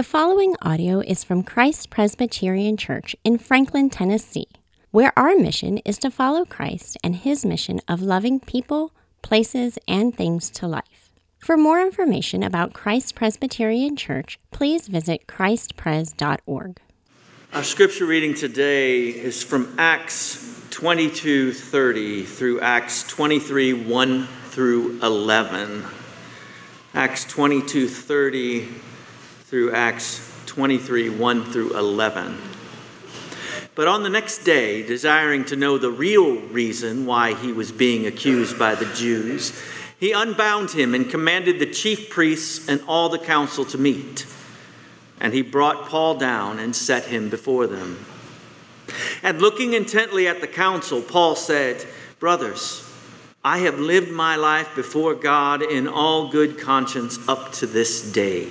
The following audio is from Christ Presbyterian Church in Franklin, Tennessee, where our mission is to follow Christ and his mission of loving people, places, and things to life. For more information about Christ Presbyterian Church, please visit christpres.org. Our scripture reading today is from Acts 22:30 through Acts 23 1 through 11. Acts 22:30 through Acts 23 1 through 11. But on the next day, desiring to know the real reason why he was being accused by the Jews, he unbound him and commanded the chief priests and all the council to meet. And he brought Paul down and set him before them. And looking intently at the council, Paul said, Brothers, I have lived my life before God in all good conscience up to this day.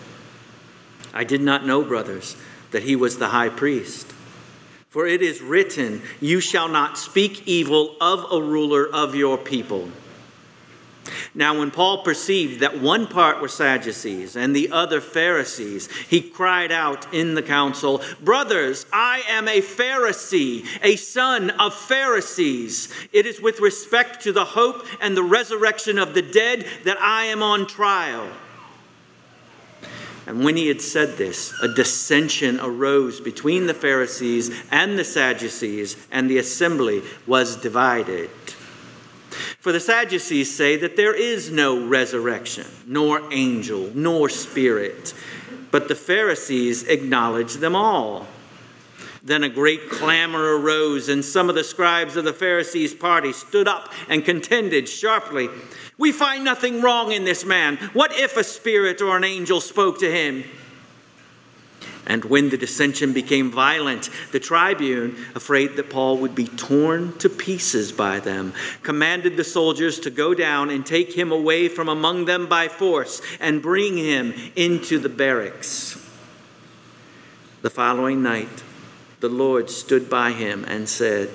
I did not know, brothers, that he was the high priest. For it is written, You shall not speak evil of a ruler of your people. Now, when Paul perceived that one part were Sadducees and the other Pharisees, he cried out in the council, Brothers, I am a Pharisee, a son of Pharisees. It is with respect to the hope and the resurrection of the dead that I am on trial. And when he had said this, a dissension arose between the Pharisees and the Sadducees, and the assembly was divided. For the Sadducees say that there is no resurrection, nor angel, nor spirit, but the Pharisees acknowledge them all. Then a great clamor arose, and some of the scribes of the Pharisees' party stood up and contended sharply. We find nothing wrong in this man. What if a spirit or an angel spoke to him? And when the dissension became violent, the tribune, afraid that Paul would be torn to pieces by them, commanded the soldiers to go down and take him away from among them by force and bring him into the barracks. The following night, the Lord stood by him and said,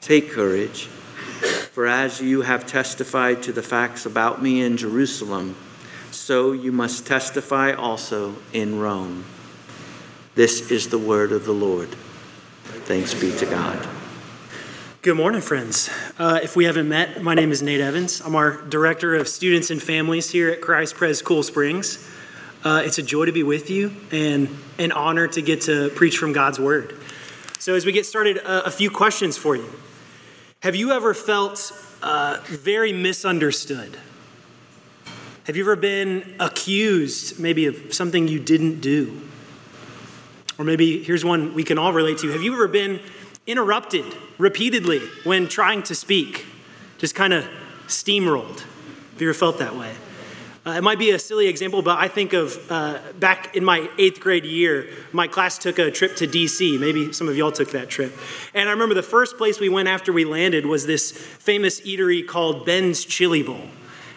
Take courage. For as you have testified to the facts about me in Jerusalem, so you must testify also in Rome. This is the word of the Lord. Thanks be to God. Good morning, friends. Uh, if we haven't met, my name is Nate Evans. I'm our Director of Students and Families here at Christ Pres Cool Springs. Uh, it's a joy to be with you and an honor to get to preach from God's Word. So, as we get started, uh, a few questions for you. Have you ever felt uh, very misunderstood? Have you ever been accused maybe of something you didn't do? Or maybe here's one we can all relate to. Have you ever been interrupted repeatedly when trying to speak? Just kind of steamrolled. Have you ever felt that way? Uh, it might be a silly example, but I think of uh, back in my eighth grade year, my class took a trip to DC. Maybe some of y'all took that trip. And I remember the first place we went after we landed was this famous eatery called Ben's Chili Bowl.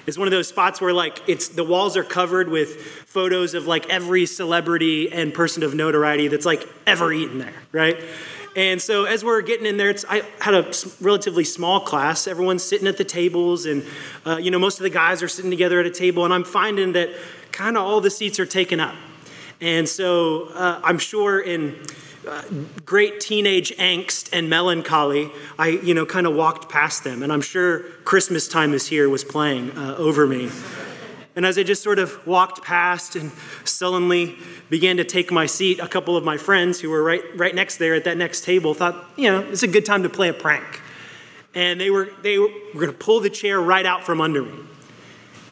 It's one of those spots where like it's the walls are covered with photos of like every celebrity and person of notoriety that's like ever eaten there, right? And so as we're getting in there, I had a relatively small class. Everyone's sitting at the tables, and uh, you know most of the guys are sitting together at a table. And I'm finding that kind of all the seats are taken up. And so uh, I'm sure in uh, great teenage angst and melancholy, I you know kind of walked past them, and I'm sure Christmas time is here was playing uh, over me. And as I just sort of walked past and sullenly began to take my seat, a couple of my friends who were right, right next there at that next table thought, you know, it's a good time to play a prank. And they were, they were going to pull the chair right out from under me.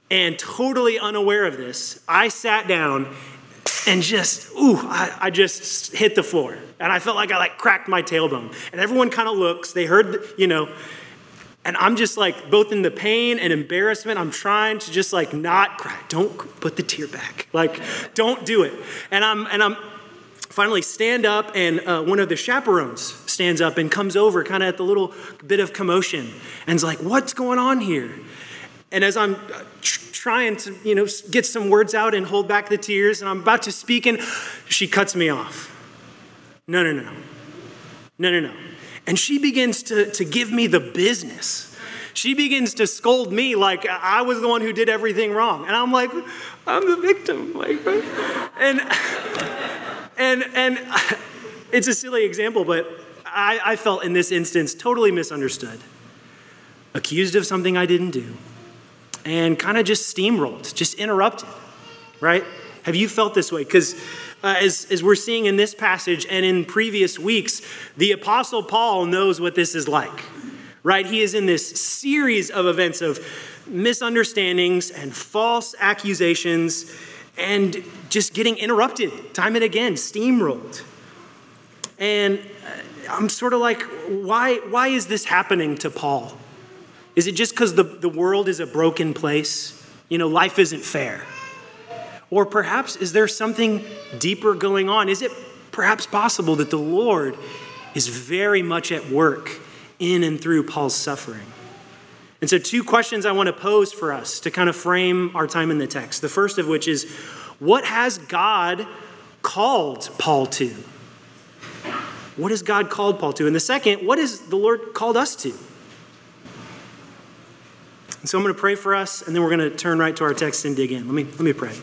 And totally unaware of this, I sat down and just, ooh, I, I just hit the floor. And I felt like I like cracked my tailbone. And everyone kind of looks, they heard, you know, And I'm just like, both in the pain and embarrassment, I'm trying to just like not cry. Don't put the tear back. Like, don't do it. And I'm, and I'm, finally stand up and uh, one of the chaperones stands up and comes over kind of at the little bit of commotion and's like what's going on here and as i'm uh, tr- trying to you know get some words out and hold back the tears and i'm about to speak and she cuts me off no no no no no no and she begins to, to give me the business she begins to scold me like i was the one who did everything wrong and i'm like i'm the victim like and and, and it's a silly example, but I, I felt in this instance totally misunderstood, accused of something I didn't do, and kind of just steamrolled, just interrupted, right? Have you felt this way? Because uh, as, as we're seeing in this passage and in previous weeks, the Apostle Paul knows what this is like, right? He is in this series of events of misunderstandings and false accusations and just getting interrupted time and again, steamrolled. And uh, I'm sort of like, why, why is this happening to Paul? Is it just because the, the world is a broken place? You know, life isn't fair. Or perhaps is there something deeper going on? Is it perhaps possible that the Lord is very much at work in and through Paul's suffering? And so, two questions I want to pose for us to kind of frame our time in the text. The first of which is what has God called Paul to? What has God called Paul to? And the second, what has the Lord called us to? And so I'm going to pray for us, and then we're going to turn right to our text and dig in. Let me, let me pray.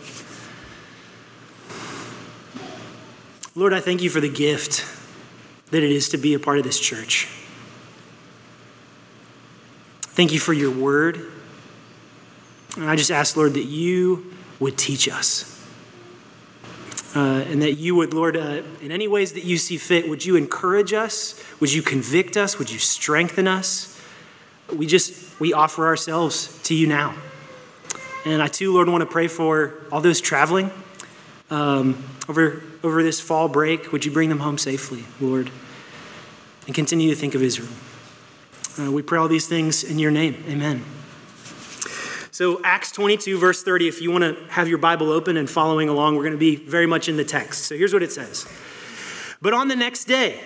Lord, I thank you for the gift that it is to be a part of this church. Thank you for your word. And I just ask, Lord, that you would teach us. Uh, and that you would, Lord, uh, in any ways that you see fit, would you encourage us? Would you convict us? Would you strengthen us? We just, we offer ourselves to you now. And I too, Lord, want to pray for all those traveling um, over, over this fall break. Would you bring them home safely, Lord? And continue to think of Israel. Uh, we pray all these things in your name. Amen. So, Acts 22, verse 30, if you want to have your Bible open and following along, we're going to be very much in the text. So, here's what it says But on the next day,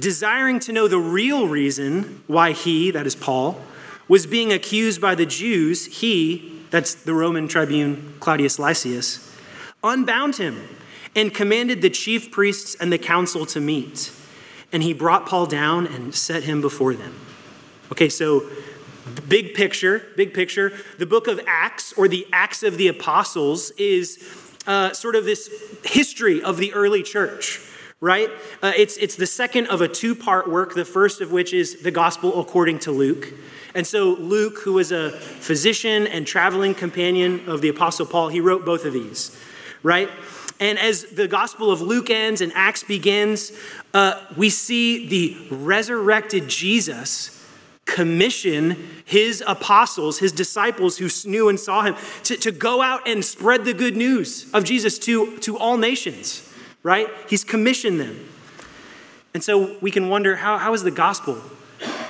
desiring to know the real reason why he, that is Paul, was being accused by the Jews, he, that's the Roman tribune Claudius Lysias, unbound him and commanded the chief priests and the council to meet. And he brought Paul down and set him before them. Okay, so big picture, big picture. The book of Acts, or the Acts of the Apostles, is uh, sort of this history of the early church, right? Uh, it's, it's the second of a two part work, the first of which is the gospel according to Luke. And so, Luke, who was a physician and traveling companion of the Apostle Paul, he wrote both of these, right? And as the Gospel of Luke ends and Acts begins, uh, we see the resurrected Jesus commission his apostles, his disciples who knew and saw him, to, to go out and spread the good news of Jesus to, to all nations, right? He's commissioned them. And so we can wonder how, how is the gospel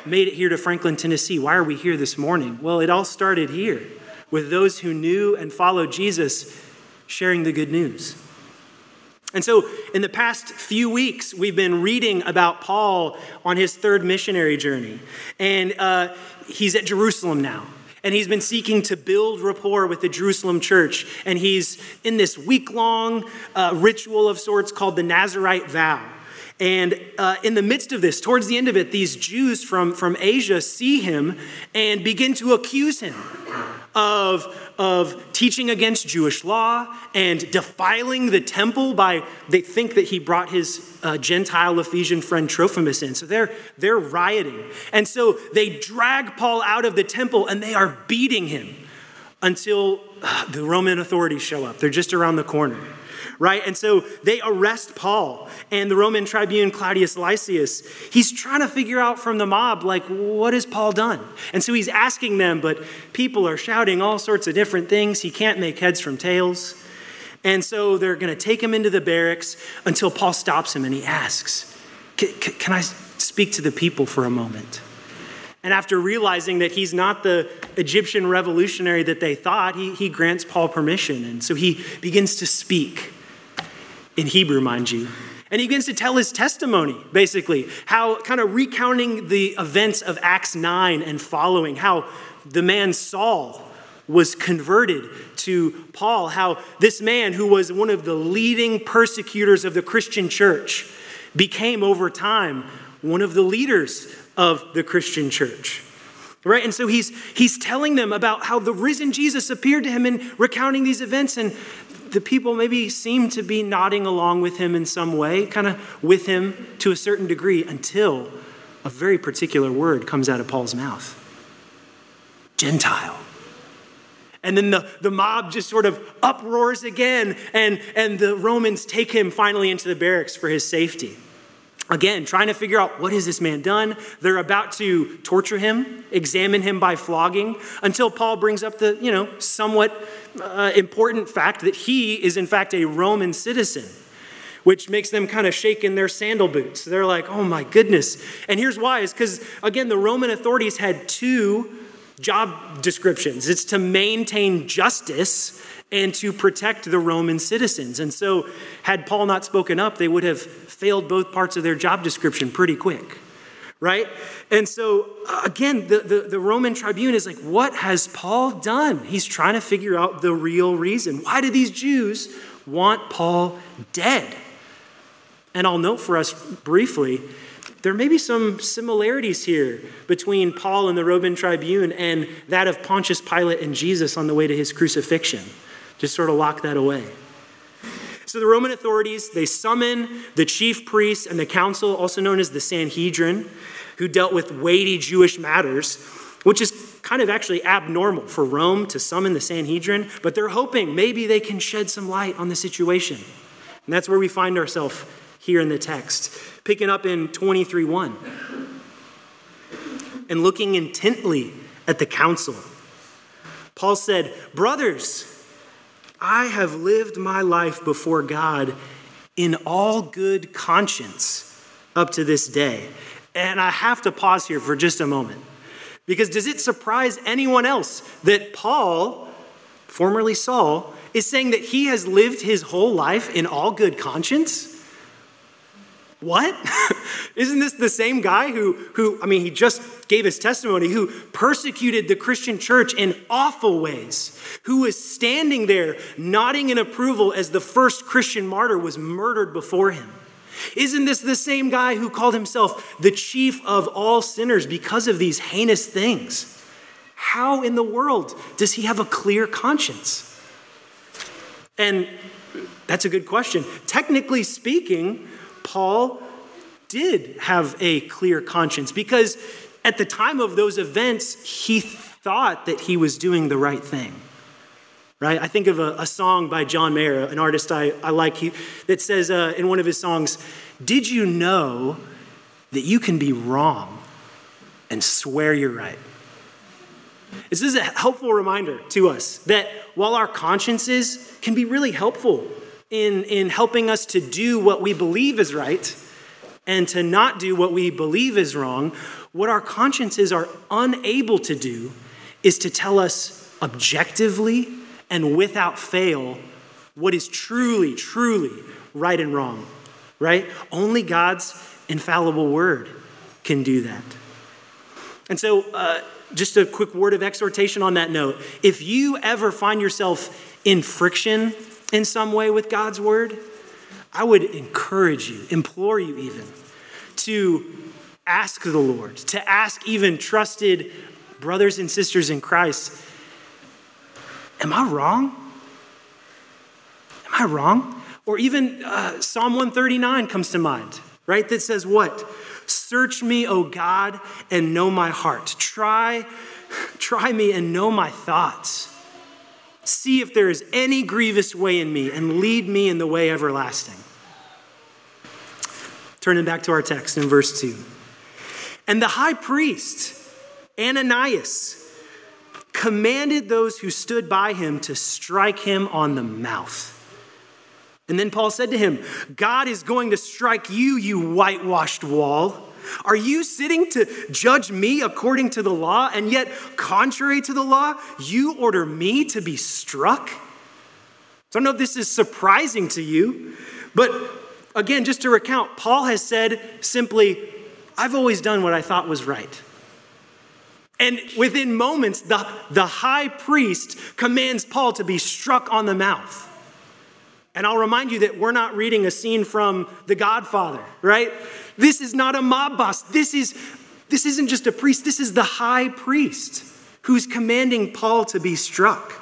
made it here to Franklin, Tennessee? Why are we here this morning? Well, it all started here with those who knew and followed Jesus sharing the good news. And so, in the past few weeks, we've been reading about Paul on his third missionary journey. And uh, he's at Jerusalem now. And he's been seeking to build rapport with the Jerusalem church. And he's in this week long uh, ritual of sorts called the Nazarite vow. And uh, in the midst of this, towards the end of it, these Jews from, from Asia see him and begin to accuse him of, of teaching against Jewish law and defiling the temple by, they think that he brought his uh, Gentile Ephesian friend Trophimus in. So they're, they're rioting. And so they drag Paul out of the temple and they are beating him until uh, the Roman authorities show up. They're just around the corner right? And so they arrest Paul and the Roman tribune Claudius Lysias. He's trying to figure out from the mob, like, what has Paul done? And so he's asking them, but people are shouting all sorts of different things. He can't make heads from tails. And so they're going to take him into the barracks until Paul stops him and he asks, Can I speak to the people for a moment? And after realizing that he's not the Egyptian revolutionary that they thought, he, he grants Paul permission. And so he begins to speak in Hebrew, mind you. And he begins to tell his testimony, basically, how kind of recounting the events of Acts 9 and following, how the man Saul was converted to Paul, how this man, who was one of the leading persecutors of the Christian church, became over time one of the leaders of the Christian church. Right? And so he's, he's telling them about how the risen Jesus appeared to him and recounting these events. And the people maybe seem to be nodding along with him in some way, kind of with him to a certain degree, until a very particular word comes out of Paul's mouth Gentile. And then the, the mob just sort of uproars again, and, and the Romans take him finally into the barracks for his safety. Again, trying to figure out what has this man done. They're about to torture him, examine him by flogging, until Paul brings up the, you know, somewhat uh, important fact that he is in fact a Roman citizen, which makes them kind of shake in their sandal boots. They're like, oh my goodness. And here's why: is because again, the Roman authorities had two job descriptions. It's to maintain justice and to protect the Roman citizens. And so, had Paul not spoken up, they would have failed both parts of their job description pretty quick, right? And so, uh, again, the, the, the, Roman tribune is like, what has Paul done? He's trying to figure out the real reason. Why do these Jews want Paul dead? And I'll note for us briefly there may be some similarities here between Paul and the Roman tribune and that of Pontius Pilate and Jesus on the way to his crucifixion. Just sort of lock that away. So the Roman authorities, they summon the chief priests and the council, also known as the Sanhedrin, who dealt with weighty Jewish matters, which is kind of actually abnormal for Rome to summon the Sanhedrin, but they're hoping maybe they can shed some light on the situation. And that's where we find ourselves here in the text, picking up in 23:1. And looking intently at the council, Paul said, "Brothers, I have lived my life before God in all good conscience up to this day. And I have to pause here for just a moment. Because does it surprise anyone else that Paul, formerly Saul, is saying that he has lived his whole life in all good conscience? What? Isn't this the same guy who, who, I mean, he just gave his testimony, who persecuted the Christian church in awful ways, who was standing there nodding in approval as the first Christian martyr was murdered before him? Isn't this the same guy who called himself the chief of all sinners because of these heinous things? How in the world does he have a clear conscience? And that's a good question. Technically speaking, Paul did have a clear conscience because at the time of those events, he thought that he was doing the right thing. Right? I think of a, a song by John Mayer, an artist I, I like, he, that says uh, in one of his songs, Did you know that you can be wrong and swear you're right? This is a helpful reminder to us that while our consciences can be really helpful in, in helping us to do what we believe is right and to not do what we believe is wrong, what our consciences are unable to do is to tell us objectively and without fail what is truly, truly right and wrong, right? Only God's infallible word can do that. And so, uh, just a quick word of exhortation on that note. If you ever find yourself in friction in some way with God's word, I would encourage you, implore you even, to ask the Lord, to ask even trusted brothers and sisters in Christ, Am I wrong? Am I wrong? Or even uh, Psalm 139 comes to mind, right? That says, What? Search me, O God, and know my heart. Try, try me and know my thoughts. See if there is any grievous way in me and lead me in the way everlasting. Turning back to our text in verse 2. And the high priest, Ananias, commanded those who stood by him to strike him on the mouth. And then Paul said to him, God is going to strike you, you whitewashed wall. Are you sitting to judge me according to the law, and yet, contrary to the law, you order me to be struck? So I don't know if this is surprising to you, but again, just to recount, Paul has said simply, I've always done what I thought was right. And within moments, the, the high priest commands Paul to be struck on the mouth. And I'll remind you that we're not reading a scene from The Godfather, right? This is not a mob boss. This is this isn't just a priest, this is the high priest who's commanding Paul to be struck.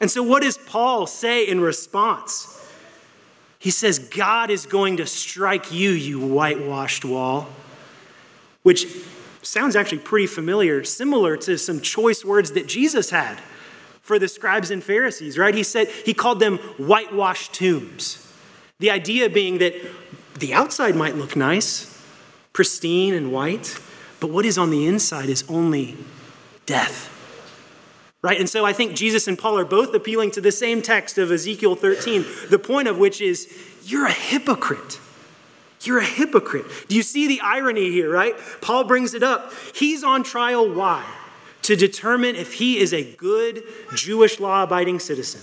And so what does Paul say in response? He says, God is going to strike you, you whitewashed wall, which sounds actually pretty familiar, similar to some choice words that Jesus had for the scribes and Pharisees, right? He said, he called them whitewashed tombs. The idea being that the outside might look nice, pristine and white, but what is on the inside is only death. Right? And so I think Jesus and Paul are both appealing to the same text of Ezekiel 13, the point of which is you're a hypocrite. You're a hypocrite. Do you see the irony here, right? Paul brings it up. He's on trial. Why? To determine if he is a good Jewish law abiding citizen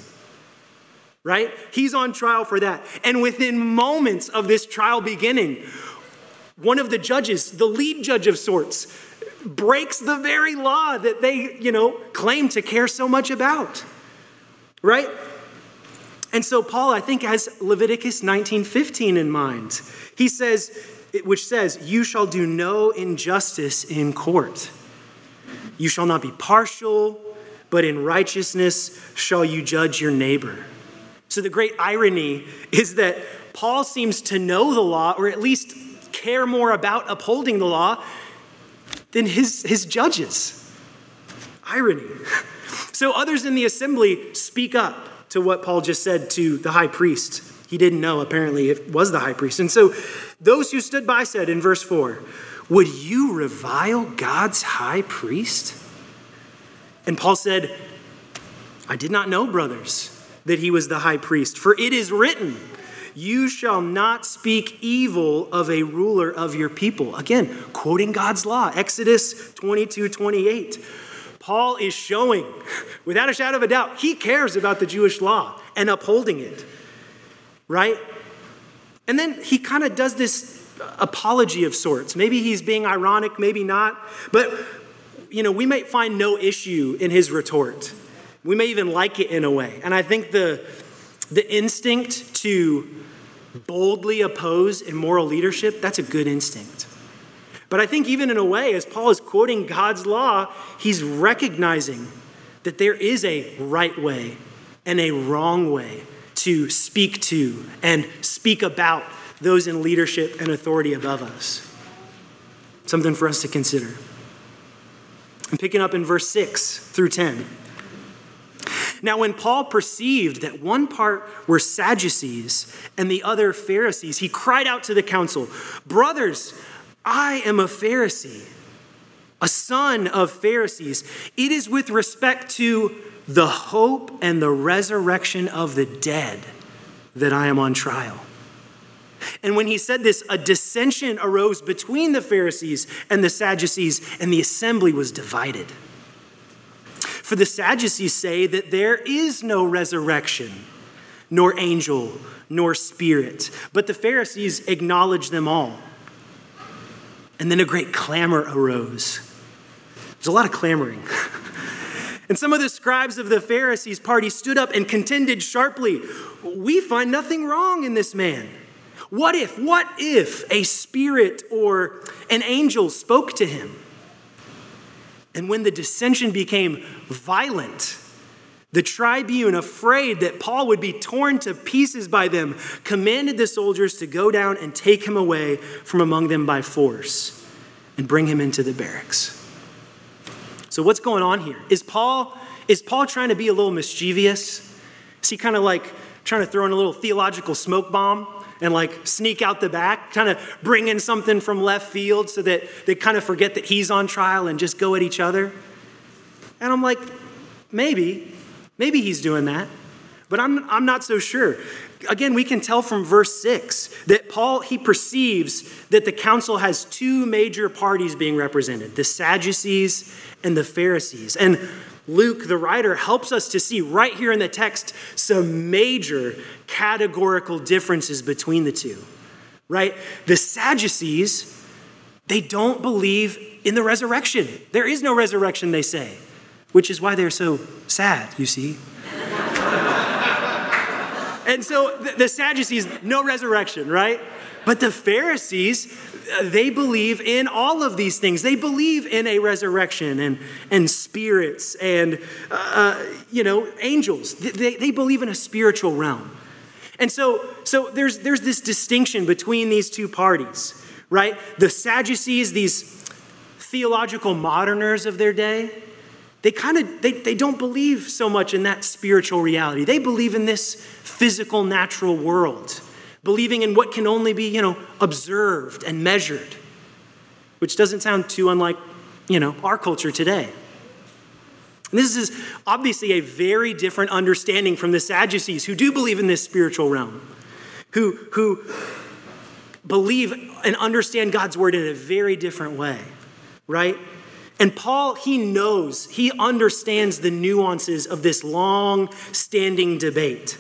right? He's on trial for that. And within moments of this trial beginning, one of the judges, the lead judge of sorts, breaks the very law that they, you know, claim to care so much about. Right? And so Paul, I think, has Leviticus 19:15 in mind. He says, which says, You shall do no injustice in court. You shall not be partial, but in righteousness shall you judge your neighbor. So the great irony is that Paul seems to know the law, or at least care more about upholding the law than his, his judges. Irony. So others in the assembly speak up to what Paul just said to the high priest. He didn't know, apparently, it was the high priest. And so those who stood by said in verse 4 Would you revile God's high priest? And Paul said, I did not know, brothers that he was the high priest. For it is written, You shall not speak evil of a ruler of your people. Again, quoting God's law, Exodus 22 28. Paul is showing, without a shadow of a doubt, he cares about the Jewish law and upholding it, right? And then he kind of does this apology of sorts. Maybe he's being ironic, maybe not. But, you know, we might find no issue in his retort. We may even like it in a way. And I think the, the instinct to boldly oppose immoral leadership, that's a good instinct. But I think, even in a way, as Paul is quoting God's law, he's recognizing that there is a right way and a wrong way to speak to and speak about those in leadership and authority above us. Something for us to consider. I'm picking up in verse 6 through 10. Now, when Paul perceived that one part were Sadducees and the other Pharisees, he cried out to the council Brothers, I am a Pharisee, a son of Pharisees. It is with respect to the hope and the resurrection of the dead that I am on trial. And when he said this, a dissension arose between the Pharisees and the Sadducees, and the assembly was divided. For the Sadducees say that there is no resurrection, nor angel, nor spirit, but the Pharisees acknowledge them all. And then a great clamor arose. There's a lot of clamoring. and some of the scribes of the Pharisees' party stood up and contended sharply We find nothing wrong in this man. What if, what if a spirit or an angel spoke to him? And when the dissension became violent, the tribune, afraid that Paul would be torn to pieces by them, commanded the soldiers to go down and take him away from among them by force and bring him into the barracks. So what's going on here? Is Paul is Paul trying to be a little mischievous? Is he kind of like trying to throw in a little theological smoke bomb? And like sneak out the back, kind of bring in something from left field so that they kind of forget that he's on trial and just go at each other. And I'm like, maybe, maybe he's doing that, but I'm, I'm not so sure. again, we can tell from verse 6 that Paul, he perceives that the council has two major parties being represented the Sadducees and the Pharisees. And Luke, the writer, helps us to see right here in the text some major categorical differences between the two. Right? The Sadducees, they don't believe in the resurrection. There is no resurrection, they say, which is why they're so sad, you see. And so the Sadducees, no resurrection, right? But the Pharisees, they believe in all of these things. They believe in a resurrection and, and spirits and, uh, you know, angels. They, they believe in a spiritual realm. And so, so there's, there's this distinction between these two parties, right? The Sadducees, these theological moderners of their day, they kind of they, they don't believe so much in that spiritual reality they believe in this physical natural world believing in what can only be, you know, observed and measured, which doesn't sound too unlike, you know, our culture today. And this is obviously a very different understanding from the Sadducees who do believe in this spiritual realm, who, who believe and understand God's word in a very different way, right? And Paul, he knows, he understands the nuances of this long standing debate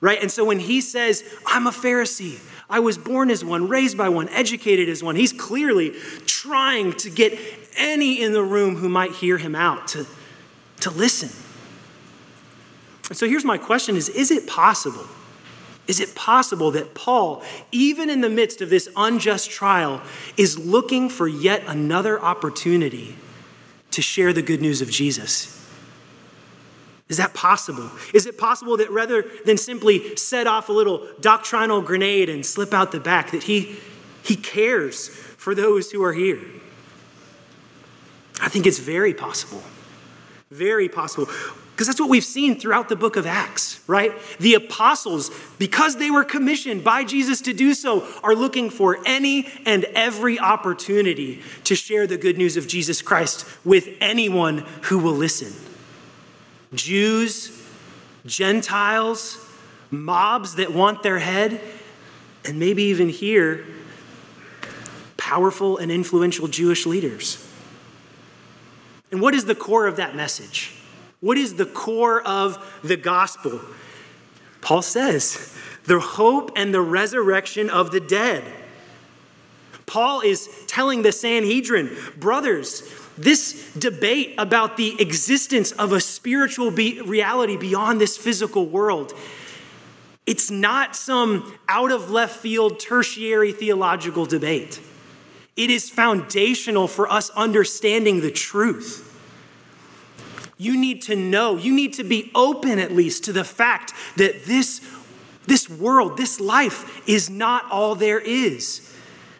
right? And so when he says, I'm a Pharisee, I was born as one, raised by one, educated as one, he's clearly trying to get any in the room who might hear him out to, to listen. And so here's my question is, is it possible? Is it possible that Paul, even in the midst of this unjust trial, is looking for yet another opportunity to share the good news of Jesus? Is that possible? Is it possible that rather than simply set off a little doctrinal grenade and slip out the back, that he, he cares for those who are here? I think it's very possible. Very possible. Because that's what we've seen throughout the book of Acts, right? The apostles, because they were commissioned by Jesus to do so, are looking for any and every opportunity to share the good news of Jesus Christ with anyone who will listen. Jews, Gentiles, mobs that want their head, and maybe even here, powerful and influential Jewish leaders. And what is the core of that message? What is the core of the gospel? Paul says, the hope and the resurrection of the dead. Paul is telling the Sanhedrin, brothers, this debate about the existence of a spiritual be- reality beyond this physical world, it's not some out of left field tertiary theological debate. It is foundational for us understanding the truth. You need to know, you need to be open at least to the fact that this, this world, this life is not all there is.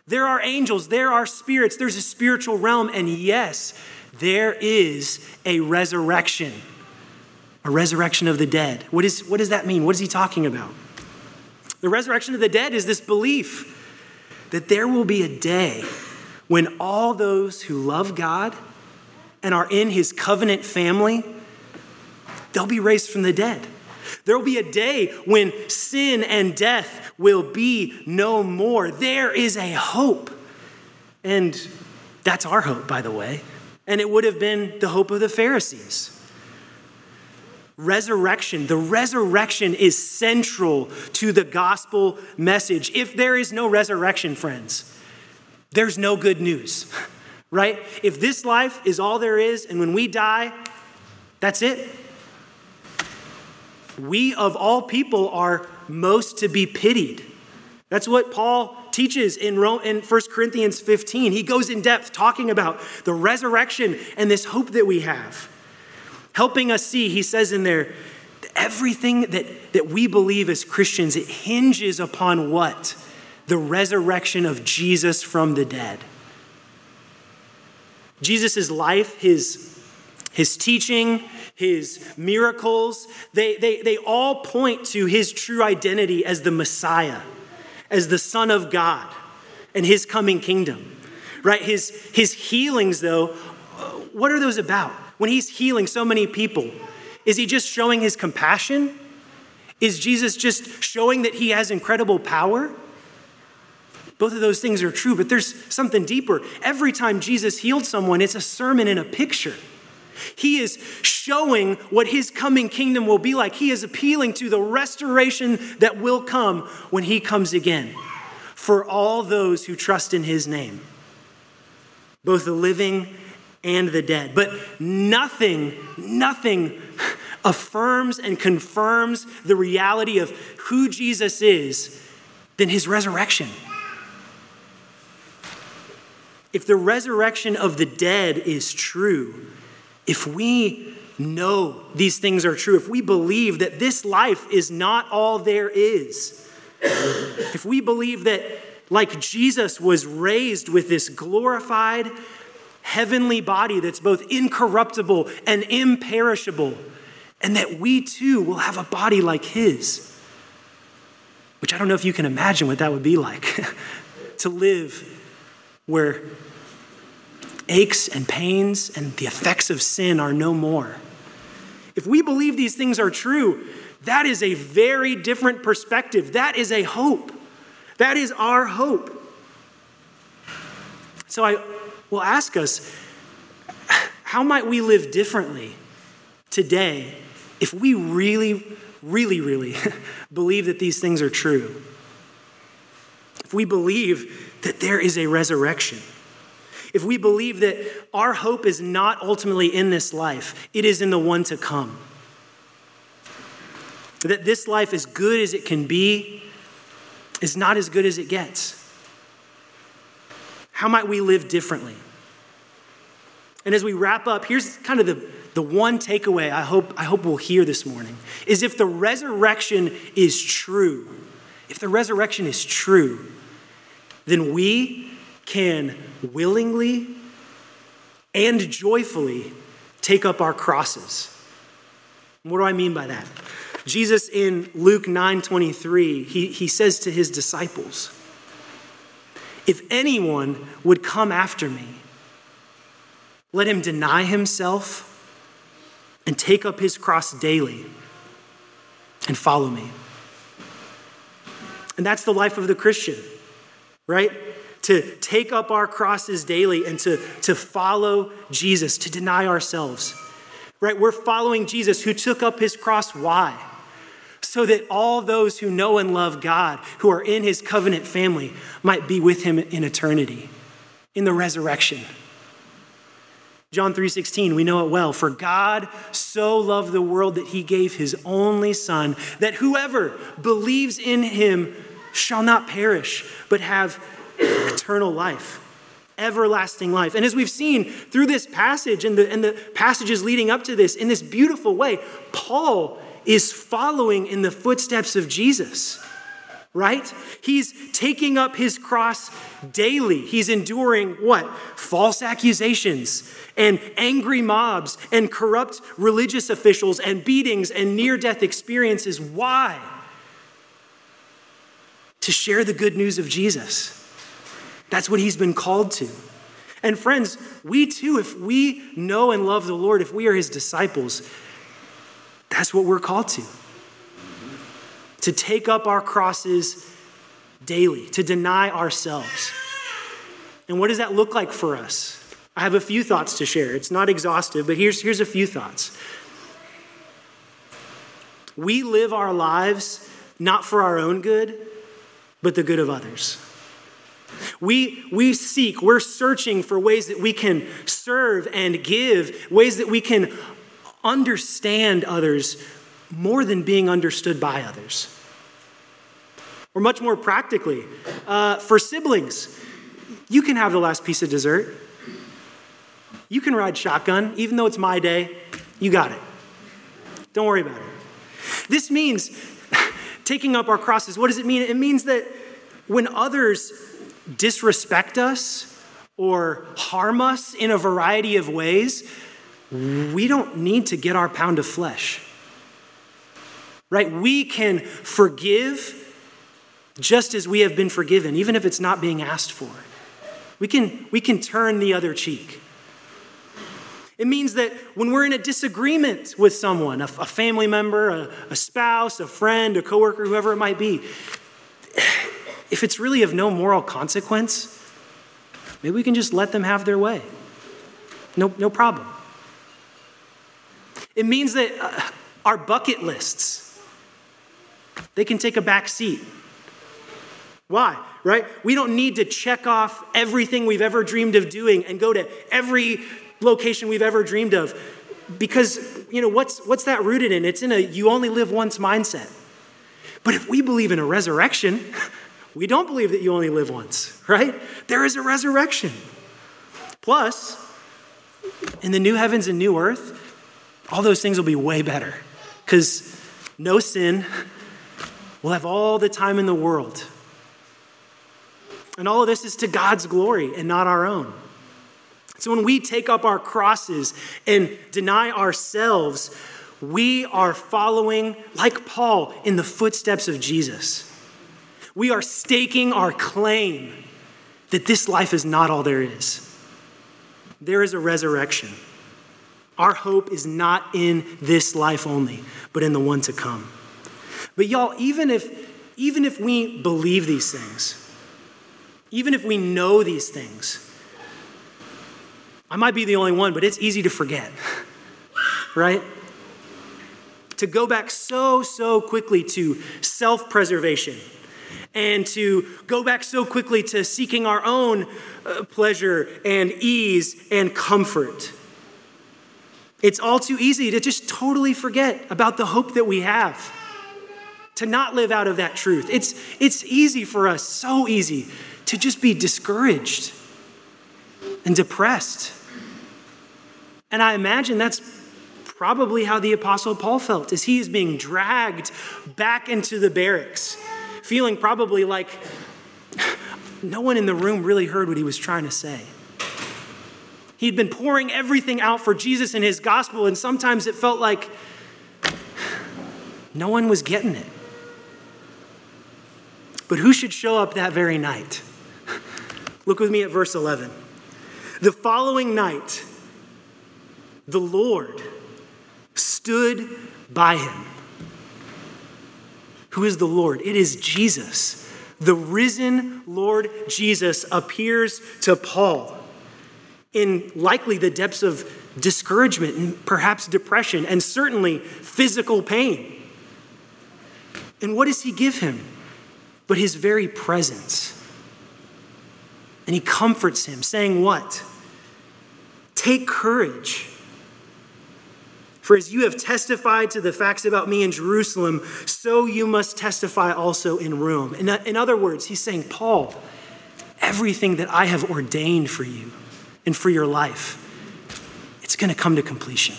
There are angels, there are spirits, there's a spiritual realm, and yes, there is a resurrection, a resurrection of the dead. What, is, what does that mean? What is he talking about? The resurrection of the dead is this belief that there will be a day when all those who love God and are in his covenant family, they'll be raised from the dead. There will be a day when sin and death will be no more. There is a hope. And that's our hope, by the way. And it would have been the hope of the Pharisees. Resurrection, the resurrection is central to the gospel message. If there is no resurrection, friends, there's no good news, right? If this life is all there is, and when we die, that's it, we of all people are most to be pitied. That's what Paul teaches in, Rome, in 1 Corinthians 15. He goes in depth talking about the resurrection and this hope that we have. Helping us see, he says in there, everything that, that we believe as Christians, it hinges upon what? The resurrection of Jesus from the dead. Jesus' life, his, his teaching, his miracles, they, they, they all point to his true identity as the Messiah, as the Son of God, and his coming kingdom. Right? His, his healings, though, uh, what are those about? When he's healing so many people, is he just showing his compassion? Is Jesus just showing that he has incredible power? Both of those things are true, but there's something deeper. Every time Jesus healed someone, it's a sermon and a picture. He is showing what his coming kingdom will be like. He is appealing to the restoration that will come when he comes again for all those who trust in his name, both the living and the dead. But nothing, nothing affirms and confirms the reality of who Jesus is than his resurrection. If the resurrection of the dead is true, if we know these things are true, if we believe that this life is not all there is, if we believe that, like Jesus was raised with this glorified heavenly body that's both incorruptible and imperishable, and that we too will have a body like his, which I don't know if you can imagine what that would be like to live where aches and pains and the effects of sin are no more. If we believe these things are true, that is a very different perspective. That is a hope. That is our hope. So I will ask us how might we live differently today if we really, really, really believe that these things are true? If we believe that there is a resurrection, if we believe that our hope is not ultimately in this life, it is in the one to come. That this life, as good as it can be, is not as good as it gets. How might we live differently? And as we wrap up, here's kind of the, the one takeaway I hope, I hope we'll hear this morning is if the resurrection is true, if the resurrection is true, then we can willingly and joyfully take up our crosses. What do I mean by that? Jesus in Luke 9:23, he, he says to his disciples, If anyone would come after me, let him deny himself and take up his cross daily and follow me. And that's the life of the Christian, right? to take up our crosses daily and to, to follow Jesus, to deny ourselves. Right? We're following Jesus who took up his cross. Why? So that all those who know and love God, who are in his covenant family, might be with him in eternity, in the resurrection. John 3:16 we know it well for God so loved the world that he gave his only son that whoever believes in him shall not perish but have eternal life, everlasting life. And as we've seen through this passage and the, and the passages leading up to this, in this beautiful way, Paul is following in the footsteps of Jesus right? He's taking up his cross daily. He's enduring what? False accusations and angry mobs and corrupt religious officials and beatings and near death experiences. Why? To share the good news of Jesus. That's what he's been called to. And friends, we too, if we know and love the Lord, if we are his disciples, that's what we're called to. To take up our crosses daily, to deny ourselves. And what does that look like for us? I have a few thoughts to share. It's not exhaustive, but here's, here's a few thoughts. We live our lives not for our own good, but the good of others. We, we seek, we're searching for ways that we can serve and give, ways that we can understand others more than being understood by others. Or much more practically, uh, for siblings, you can have the last piece of dessert. You can ride shotgun, even though it's my day. You got it. Don't worry about it. This means taking up our crosses. What does it mean? It means that when others disrespect us or harm us in a variety of ways, we don't need to get our pound of flesh. Right? We can forgive just as we have been forgiven, even if it's not being asked for. We can, we can turn the other cheek. It means that when we're in a disagreement with someone, a, a family member, a, a spouse, a friend, a coworker, whoever it might be, if it's really of no moral consequence, maybe we can just let them have their way. No, no problem. It means that uh, our bucket lists, they can take a back seat. Why? Right? We don't need to check off everything we've ever dreamed of doing and go to every location we've ever dreamed of. Because you know what's what's that rooted in? It's in a you only live once mindset. But if we believe in a resurrection we don't believe that you only live once right? There is a resurrection. Plus in the new heavens and new earth all those things will be way better. Because no sin we'll have all the time in the world. And all of this is to god's glory and not our own so when we take up our crosses and deny ourselves, we are following, like Paul, in the footsteps of Jesus. We are staking our claim that this life is not all there is. There is a resurrection. Our hope is not in this life only, but in the one to come. But y'all, even if even if we believe these things, even if we know these things, I might be the only one, but it's easy to forget, right? To go back so, so quickly to self preservation and to go back so quickly to seeking our own uh, pleasure and ease and comfort. It's all too easy to just totally forget about the hope that we have, to not live out of that truth. It's, it's easy for us, so easy, to just be discouraged and depressed and I imagine that's probably how the Apostle Paul felt as he is being dragged back into the barracks, feeling probably like no one in the room really heard what he was trying to say. He'd been pouring everything out for Jesus and his gospel, and sometimes it felt like no one was getting it. But who should show up that very night? Look with me at verse 11. The following night, the Lord stood by him. Who is the Lord? It is Jesus. The risen Lord Jesus appears to Paul in likely the depths of discouragement and perhaps depression and certainly physical pain. And what does he give him? But his very presence. And he comforts him, saying, What? Take courage. For as you have testified to the facts about me in Jerusalem, so you must testify also in Rome. In, in other words, he's saying, Paul, everything that I have ordained for you and for your life, it's going to come to completion.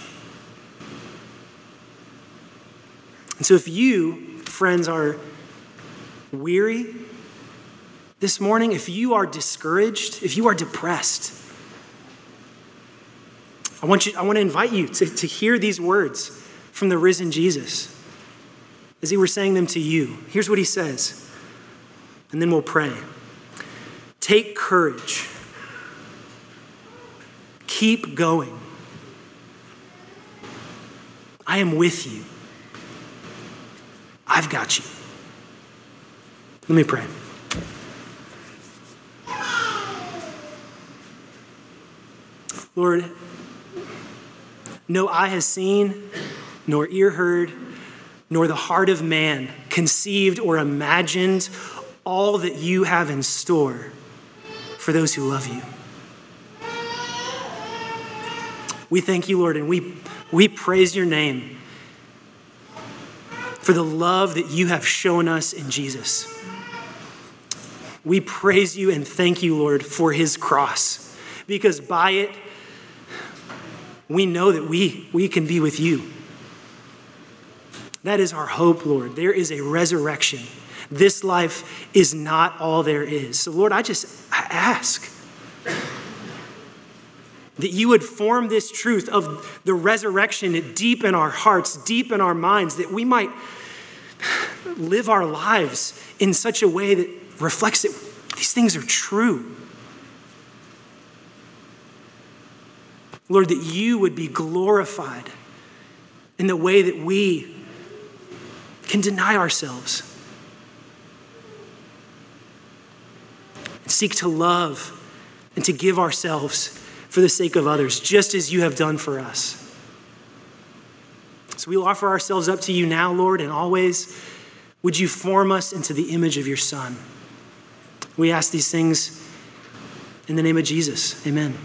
And so if you, friends, are weary this morning, if you are discouraged, if you are depressed, I want, you, I want to invite you to, to hear these words from the risen Jesus as he were saying them to you. Here's what he says, and then we'll pray. Take courage, keep going. I am with you. I've got you. Let me pray. Lord, no eye has seen, nor ear heard, nor the heart of man conceived or imagined all that you have in store for those who love you. We thank you, Lord, and we, we praise your name for the love that you have shown us in Jesus. We praise you and thank you, Lord, for his cross, because by it, we know that we, we can be with you. That is our hope, Lord. There is a resurrection. This life is not all there is. So, Lord, I just I ask that you would form this truth of the resurrection deep in our hearts, deep in our minds, that we might live our lives in such a way that reflects that these things are true. Lord, that you would be glorified in the way that we can deny ourselves and seek to love and to give ourselves for the sake of others, just as you have done for us. So we will offer ourselves up to you now, Lord, and always would you form us into the image of your Son. We ask these things in the name of Jesus. Amen.